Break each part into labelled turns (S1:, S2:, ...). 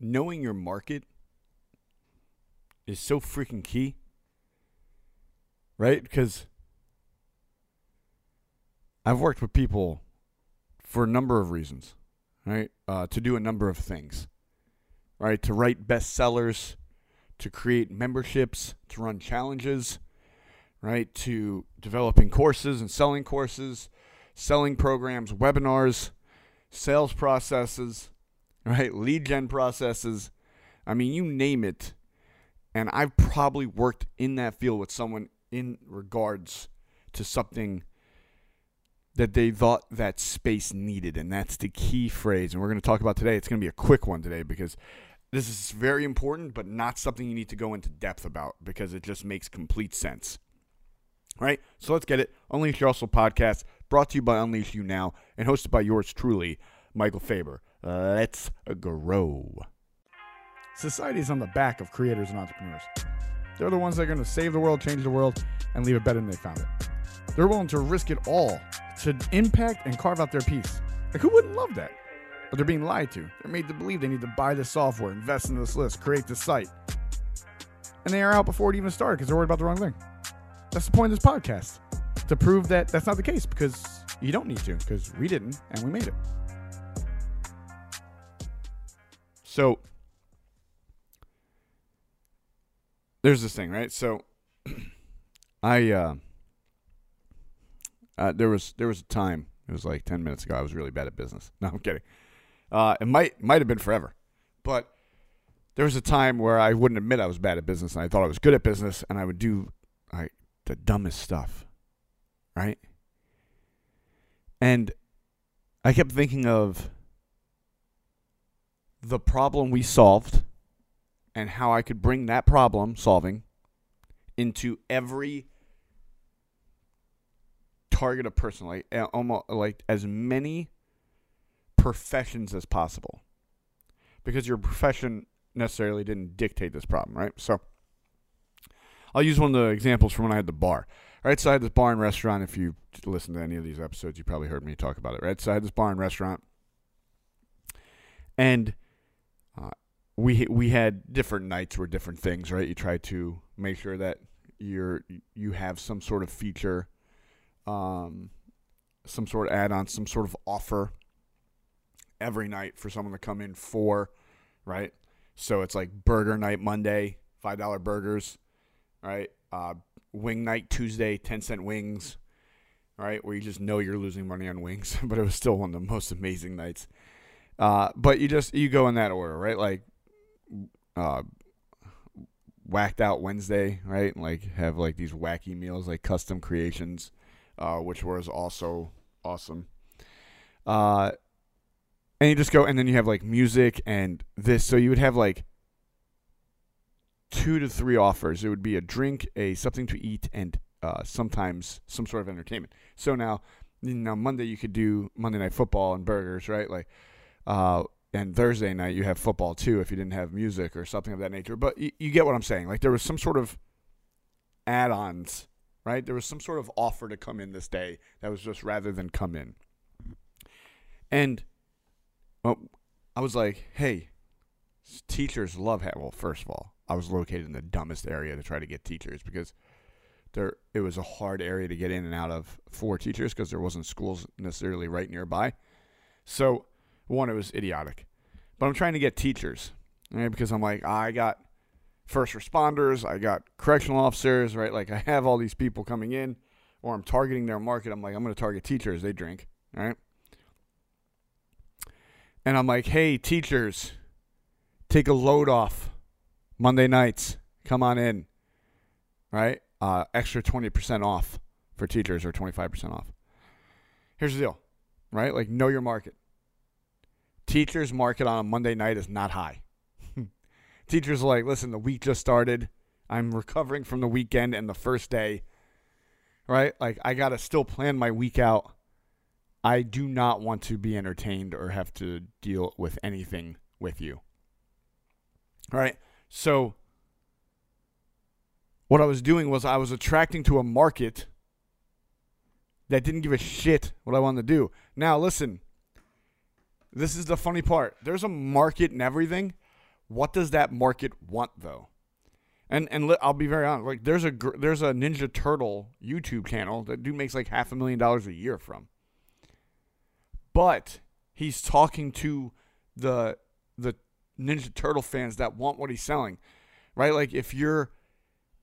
S1: knowing your market is so freaking key. Right? Because I've worked with people for a number of reasons, right? Uh, to do a number of things, right? To write bestsellers, to create memberships, to run challenges, right? To developing courses and selling courses, selling programs, webinars, sales processes, right? Lead gen processes. I mean, you name it. And I've probably worked in that field with someone in regards to something that they thought that space needed. And that's the key phrase. And we're going to talk about today. It's going to be a quick one today because this is very important, but not something you need to go into depth about because it just makes complete sense. Right, so let's get it. Unleash Your Hustle podcast, brought to you by Unleash You Now, and hosted by yours truly, Michael Faber. Let's grow. Society is on the back of creators and entrepreneurs. They're the ones that are going to save the world, change the world, and leave it better than they found it. They're willing to risk it all to impact and carve out their piece. Like, who wouldn't love that? But they're being lied to. They're made to believe they need to buy this software, invest in this list, create this site. And they are out before it even started because they're worried about the wrong thing. That's the point of this podcast to prove that that's not the case because you don't need to because we didn't and we made it. So there's this thing, right? So I uh, uh, there was there was a time it was like ten minutes ago I was really bad at business. No, I'm kidding. Uh, it might might have been forever, but there was a time where I wouldn't admit I was bad at business and I thought I was good at business and I would do like the dumbest stuff, right? And I kept thinking of the problem we solved and how I could bring that problem solving into every target of person, like uh, almost like as many professions as possible, because your profession necessarily didn't dictate this problem, right? So I'll use one of the examples from when I had the bar. Right, so I had this bar and restaurant. If you listen to any of these episodes, you probably heard me talk about it. Right, so I had this bar and restaurant, and we we had different nights where different things. Right, you try to make sure that you're you have some sort of feature, um, some sort of add-on, some sort of offer every night for someone to come in for. Right, so it's like burger night Monday, five dollar burgers right? Uh, wing night Tuesday, 10 cent wings, right? Where you just know you're losing money on wings, but it was still one of the most amazing nights. Uh, but you just, you go in that order, right? Like, uh, whacked out Wednesday, right? Like, have like these wacky meals, like custom creations, uh, which was also awesome. Uh, and you just go, and then you have like music and this. So you would have like two to three offers. It would be a drink, a something to eat, and uh, sometimes some sort of entertainment. So now, now Monday you could do Monday night football and burgers, right? Like, uh, and Thursday night you have football too if you didn't have music or something of that nature. But you, you get what I'm saying. Like there was some sort of add-ons, right? There was some sort of offer to come in this day that was just rather than come in. And well, I was like, hey, teachers love ha- well first of all i was located in the dumbest area to try to get teachers because there it was a hard area to get in and out of for teachers because there wasn't schools necessarily right nearby so one it was idiotic but i'm trying to get teachers right because i'm like i got first responders i got correctional officers right like i have all these people coming in or i'm targeting their market i'm like i'm going to target teachers they drink right and i'm like hey teachers take a load off Monday nights. Come on in. Right? Uh, extra 20% off for teachers or 25% off. Here's the deal, right? Like, know your market. Teachers' market on a Monday night is not high. teachers like, listen, the week just started. I'm recovering from the weekend and the first day, right? Like, I got to still plan my week out. I do not want to be entertained or have to deal with anything with you. All right. So what I was doing was I was attracting to a market that didn't give a shit what I wanted to do. Now listen, this is the funny part. There's a market and everything, What does that market want though? And and I'll be very honest. Like there's a there's a Ninja Turtle YouTube channel that dude makes like half a million dollars a year from. But he's talking to the the Ninja Turtle fans that want what he's selling, right? Like if you're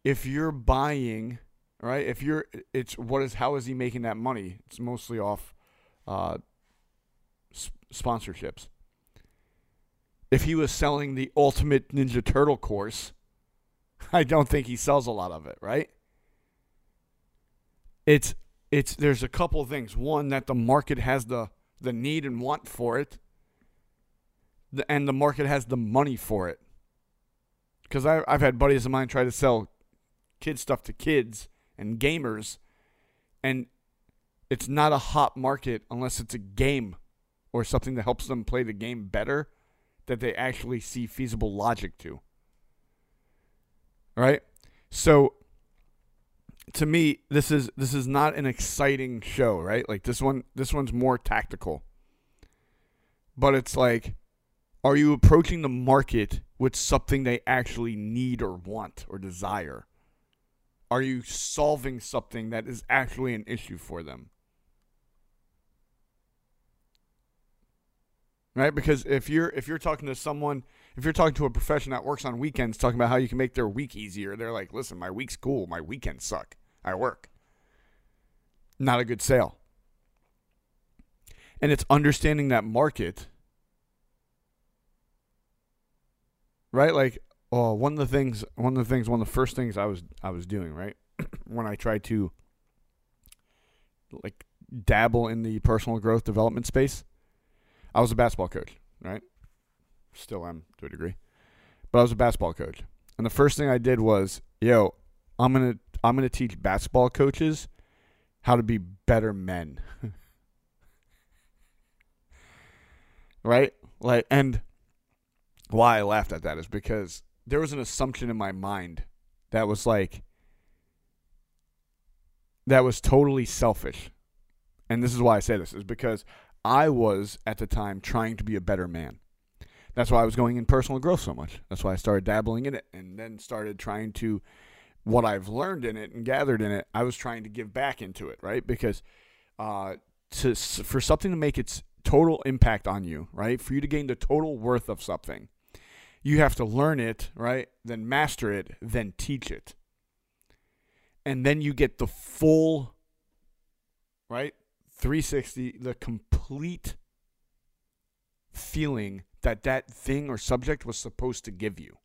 S1: if you're buying, right? If you're it's what is how is he making that money? It's mostly off uh, sponsorships. If he was selling the Ultimate Ninja Turtle course I don't think he sells a lot of it, right? It's it's there's a couple of things. One that the market has the the need and want for it. The, and the market has the money for it. Because I've had buddies of mine try to sell kid stuff to kids and gamers, and it's not a hot market unless it's a game or something that helps them play the game better that they actually see feasible logic to right? So to me, this is this is not an exciting show, right? Like this one this one's more tactical. But it's like are you approaching the market with something they actually need or want or desire? Are you solving something that is actually an issue for them? Right? Because if you're if you're talking to someone if you're talking to a profession that works on weekends, talking about how you can make their week easier, they're like, listen, my week's cool. My weekends suck. I work. Not a good sale. And it's understanding that market. Right? Like, oh, one of the things, one of the things, one of the first things I was I was doing, right? when I tried to like dabble in the personal growth development space, I was a basketball coach, right? still am to a degree. But I was a basketball coach. And the first thing I did was, yo, I'm to I'm to teach basketball coaches how to be better men. right? Like and why I laughed at that is because there was an assumption in my mind that was like that was totally selfish. And this is why I say this is because I was at the time trying to be a better man. That's why I was going in personal growth so much. That's why I started dabbling in it and then started trying to what I've learned in it and gathered in it, I was trying to give back into it, right? Because uh, to for something to make its total impact on you, right? For you to gain the total worth of something, you have to learn it, right? Then master it, then teach it. And then you get the full right? 360, the complete feeling that that thing or subject was supposed to give you.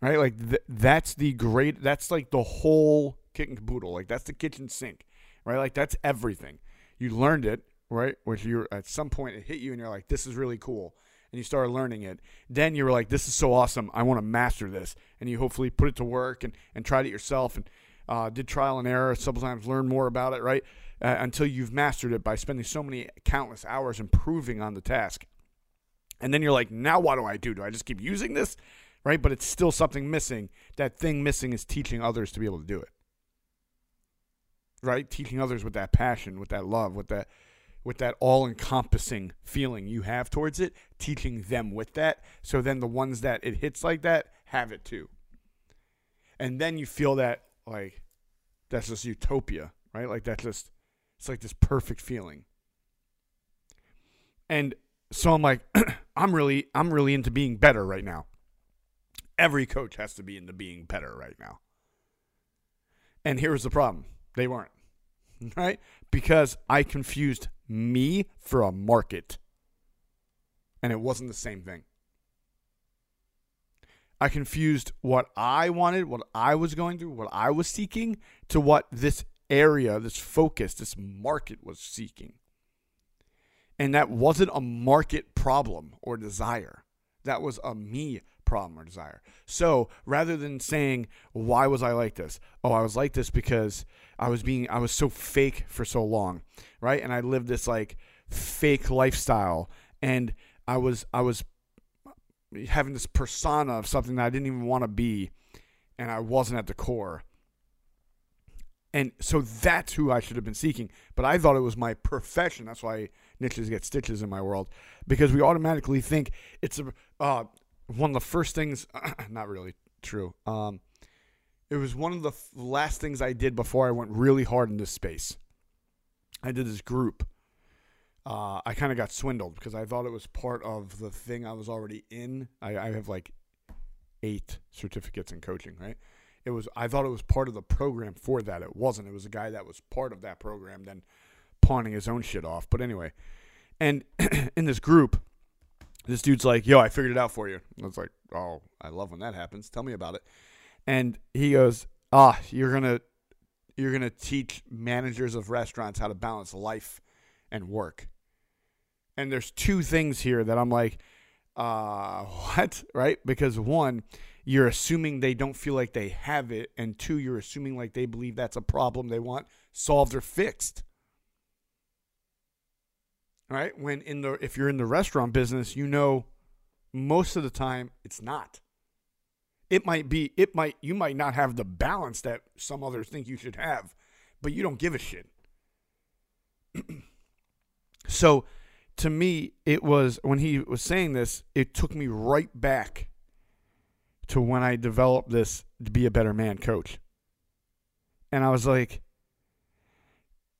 S1: Right? Like th- that's the great that's like the whole kit and caboodle. Like that's the kitchen sink. Right? Like that's everything. You learned it, right? Which you at some point it hit you and you're like this is really cool and you started learning it. Then you were like this is so awesome. I want to master this. And you hopefully put it to work and and tried it yourself and uh, did trial and error, sometimes learn more about it, right? uh, until you've mastered it by spending so many countless hours improving on the task. And then you're like, now what do I do? Do I just keep using this? Right? But it's still something missing. That thing missing is teaching others to be able to do it. Right? Teaching others with that passion, with that love, with that with that all-encompassing feeling you have towards it, teaching them with that. So then the ones that it hits like that have it too. And then you feel that like that's just utopia, right? Like that's just it's like this perfect feeling. And so I'm like, I'm really, I'm really into being better right now. Every coach has to be into being better right now. And here's the problem they weren't, right? Because I confused me for a market. And it wasn't the same thing. I confused what I wanted, what I was going through, what I was seeking, to what this area, this focus, this market was seeking. And that wasn't a market problem or desire. That was a me problem or desire. So rather than saying, why was I like this? Oh, I was like this because I was being, I was so fake for so long, right? And I lived this like fake lifestyle. And I was, I was having this persona of something that I didn't even want to be. And I wasn't at the core. And so that's who I should have been seeking. But I thought it was my profession. That's why niches get stitches in my world because we automatically think it's a uh, one of the first things. not really true. Um, it was one of the last things I did before I went really hard in this space. I did this group. Uh, I kind of got swindled because I thought it was part of the thing I was already in. I, I have like eight certificates in coaching, right? It was I thought it was part of the program for that. It wasn't. It was a guy that was part of that program, then pawning his own shit off. But anyway, and in this group, this dude's like, "Yo, I figured it out for you." I was like, "Oh, I love when that happens. Tell me about it." And he goes, "Ah, you're gonna you're gonna teach managers of restaurants how to balance life and work." And there's two things here that I'm like, uh, what? Right? Because one, you're assuming they don't feel like they have it, and two, you're assuming like they believe that's a problem they want solved or fixed. Right? When in the if you're in the restaurant business, you know most of the time it's not. It might be it might you might not have the balance that some others think you should have, but you don't give a shit. so to me, it was when he was saying this, it took me right back to when I developed this to be a better man coach. And I was like,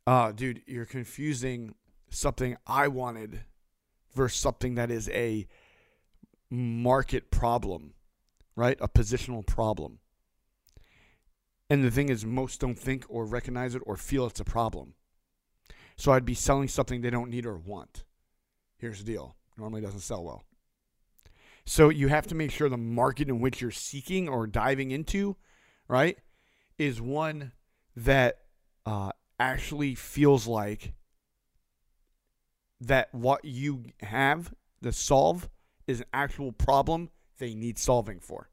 S1: uh, dude, you're confusing something I wanted versus something that is a market problem, right? A positional problem. And the thing is, most don't think or recognize it or feel it's a problem. So I'd be selling something they don't need or want. Here's the deal normally doesn't sell well. So you have to make sure the market in which you're seeking or diving into, right, is one that uh, actually feels like that what you have to solve is an actual problem they need solving for.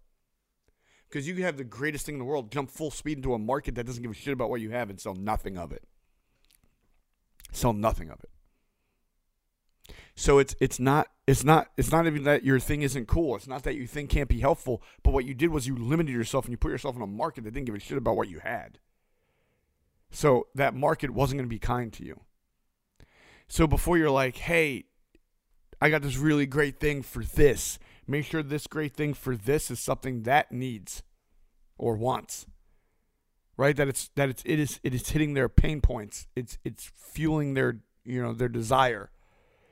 S1: Because you can have the greatest thing in the world, jump full speed into a market that doesn't give a shit about what you have and sell nothing of it. Sell nothing of it. So it's it's not it's not it's not even that your thing isn't cool. It's not that your thing can't be helpful. But what you did was you limited yourself and you put yourself in a market that didn't give a shit about what you had. So that market wasn't going to be kind to you. So before you're like, hey, I got this really great thing for this. Make sure this great thing for this is something that needs or wants. Right? That it's that it's it is it is hitting their pain points. It's it's fueling their you know their desire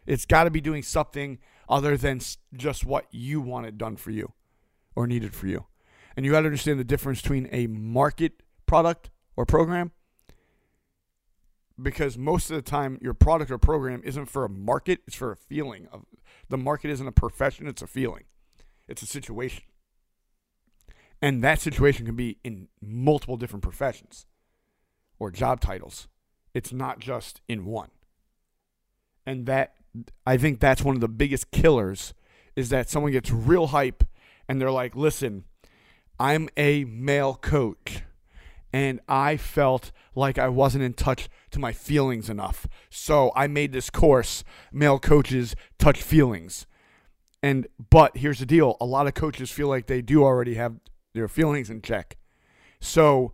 S1: it's got to be doing something other than just what you wanted done for you or needed for you. And you got to understand the difference between a market product or program because most of the time your product or program isn't for a market, it's for a feeling of the market isn't a profession, it's a feeling. It's a situation. And that situation can be in multiple different professions or job titles. It's not just in one. And that I think that's one of the biggest killers is that someone gets real hype and they're like, listen, I'm a male coach and I felt like I wasn't in touch to my feelings enough. So I made this course, Male Coaches Touch Feelings. And but here's the deal, a lot of coaches feel like they do already have their feelings in check. So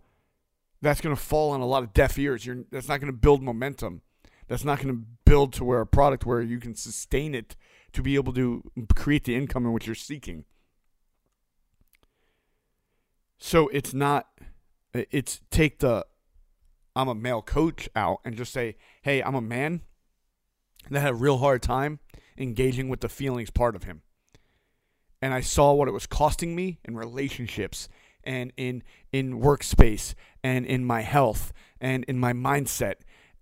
S1: that's going to fall on a lot of deaf ears. You're, that's not going to build momentum that's not going to build to where a product where you can sustain it to be able to create the income in which you're seeking. So it's not it's take the I'm a male coach out and just say, "Hey, I'm a man that had a real hard time engaging with the feelings part of him." And I saw what it was costing me in relationships and in in workspace and in my health and in my mindset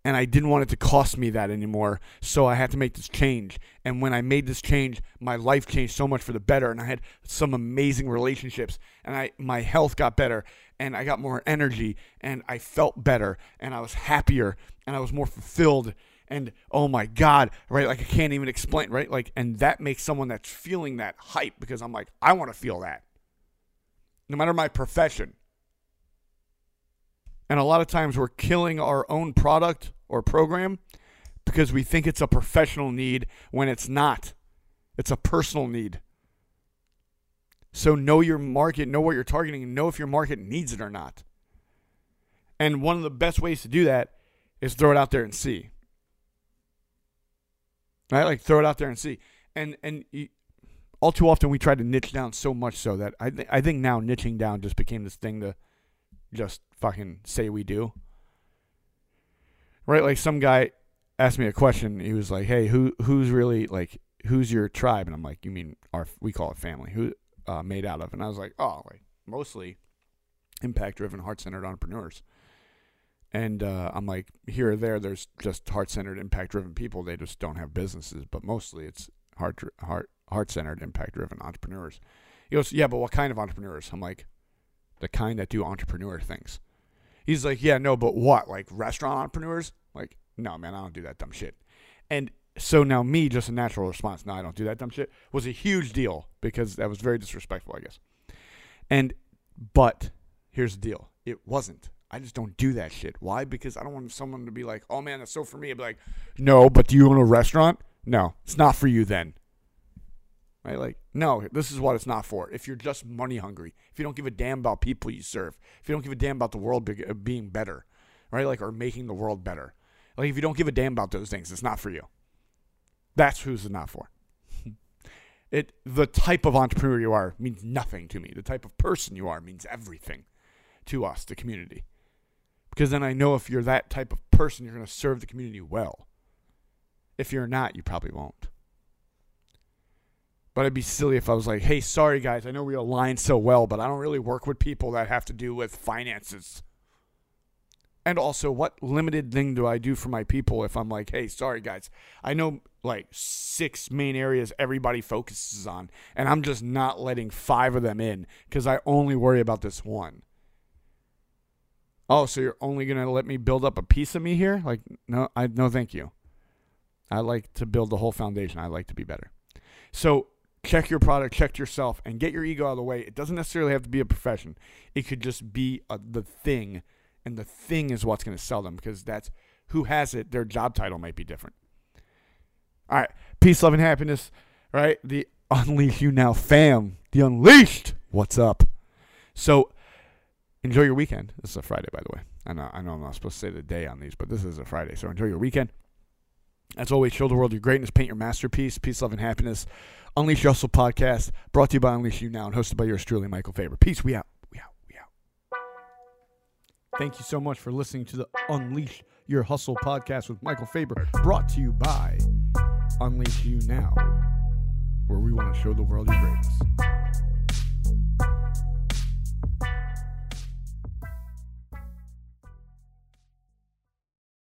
S1: and I didn't want it to cost me that anymore. So I had to make this change. And when I made this change, my life changed so much for the better and I had some amazing relationships and I my health got better and I got more energy and I felt better and I was happier and I was more fulfilled and oh my god, right? Like I can't even explain, right? Like and that makes someone that's feeling that hype because I'm like I want to feel that. No matter my profession. And a lot of times we're killing our own product or program because we think it's a professional need when it's not. It's a personal need. So know your market, know what you're targeting, and know if your market needs it or not. And one of the best ways to do that is throw it out there and see. Right? Like throw it out there and see. And and you, all too often we try to niche down so much so that I th- I think now niching down just became this thing to just fucking say we do. Right? Like some guy asked me a question. He was like, "Hey, who who's really like who's your tribe?" And I'm like, "You mean our we call it family? Who uh, made out of?" And I was like, "Oh, like mostly impact-driven, heart-centered entrepreneurs." And uh, I'm like, here or there, there's just heart-centered, impact-driven people. They just don't have businesses, but mostly it's heart heart heart-centered, impact-driven entrepreneurs. He goes, "Yeah, but what kind of entrepreneurs?" I'm like, "The kind that do entrepreneur things." He's like, "Yeah, no, but what? Like restaurant entrepreneurs?" Like, no, man, I don't do that dumb shit. And so now me, just a natural response, no, I don't do that dumb shit, was a huge deal because that was very disrespectful, I guess. And but here's the deal, it wasn't. I just don't do that shit. Why? Because I don't want someone to be like, "Oh man, that's so for me." I'd be like, "No, but do you own a restaurant?" No, it's not for you then. Right? Like, no, this is what it's not for. If you're just money hungry, if you don't give a damn about people you serve, if you don't give a damn about the world be- uh, being better, right? Like, or making the world better. Like, if you don't give a damn about those things, it's not for you. That's who's it not for. it the type of entrepreneur you are means nothing to me. The type of person you are means everything to us, the community. Because then I know if you're that type of person, you're going to serve the community well. If you're not, you probably won't. But it'd be silly if I was like, hey, sorry guys, I know we align so well, but I don't really work with people that have to do with finances. And also, what limited thing do I do for my people if I'm like, hey, sorry guys, I know like six main areas everybody focuses on, and I'm just not letting five of them in because I only worry about this one. Oh, so you're only gonna let me build up a piece of me here? Like, no, I no, thank you. I like to build the whole foundation. I like to be better. So check your product, check yourself, and get your ego out of the way. It doesn't necessarily have to be a profession. It could just be a, the thing, and the thing is what's going to sell them because that's who has it. Their job title might be different. All right, peace, love, and happiness. Right, the Unleash You Now fam, the Unleashed. What's up? So enjoy your weekend. This is a Friday, by the way. I know, I know I'm not supposed to say the day on these, but this is a Friday. So enjoy your weekend. As always, show the world your greatness, paint your masterpiece, peace, love, and happiness. Unleash Your Hustle podcast, brought to you by Unleash You Now and hosted by yours truly, Michael Faber. Peace, we out, we out, we out. Thank you so much for listening to the Unleash Your Hustle podcast with Michael Faber, brought to you by Unleash You Now, where we want to show the world your greatness.